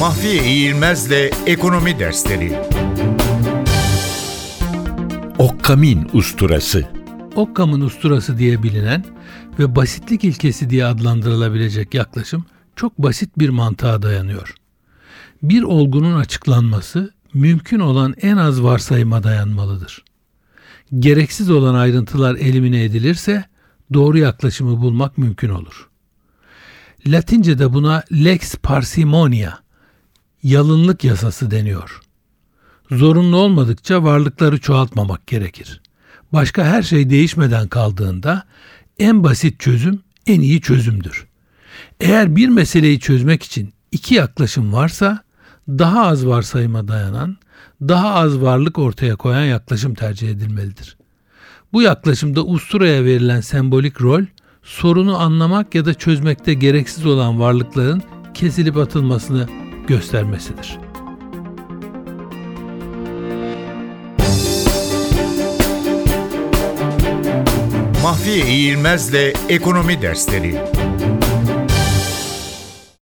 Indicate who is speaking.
Speaker 1: Mahfiye İğilmez'le Ekonomi Dersleri
Speaker 2: Okkamin usturası
Speaker 3: Occam'ın usturası diye bilinen ve basitlik ilkesi diye adlandırılabilecek yaklaşım çok basit bir mantığa dayanıyor. Bir olgunun açıklanması mümkün olan en az varsayıma dayanmalıdır. Gereksiz olan ayrıntılar elimine edilirse doğru yaklaşımı bulmak mümkün olur. Latince'de buna lex parsimonia, yalınlık yasası deniyor. Zorunlu olmadıkça varlıkları çoğaltmamak gerekir. Başka her şey değişmeden kaldığında en basit çözüm en iyi çözümdür. Eğer bir meseleyi çözmek için iki yaklaşım varsa daha az varsayıma dayanan, daha az varlık ortaya koyan yaklaşım tercih edilmelidir. Bu yaklaşımda usturaya verilen sembolik rol sorunu anlamak ya da çözmekte gereksiz olan varlıkların kesilip atılmasını göstermesidir.
Speaker 1: Mahfiye İğilmez'le Ekonomi Dersleri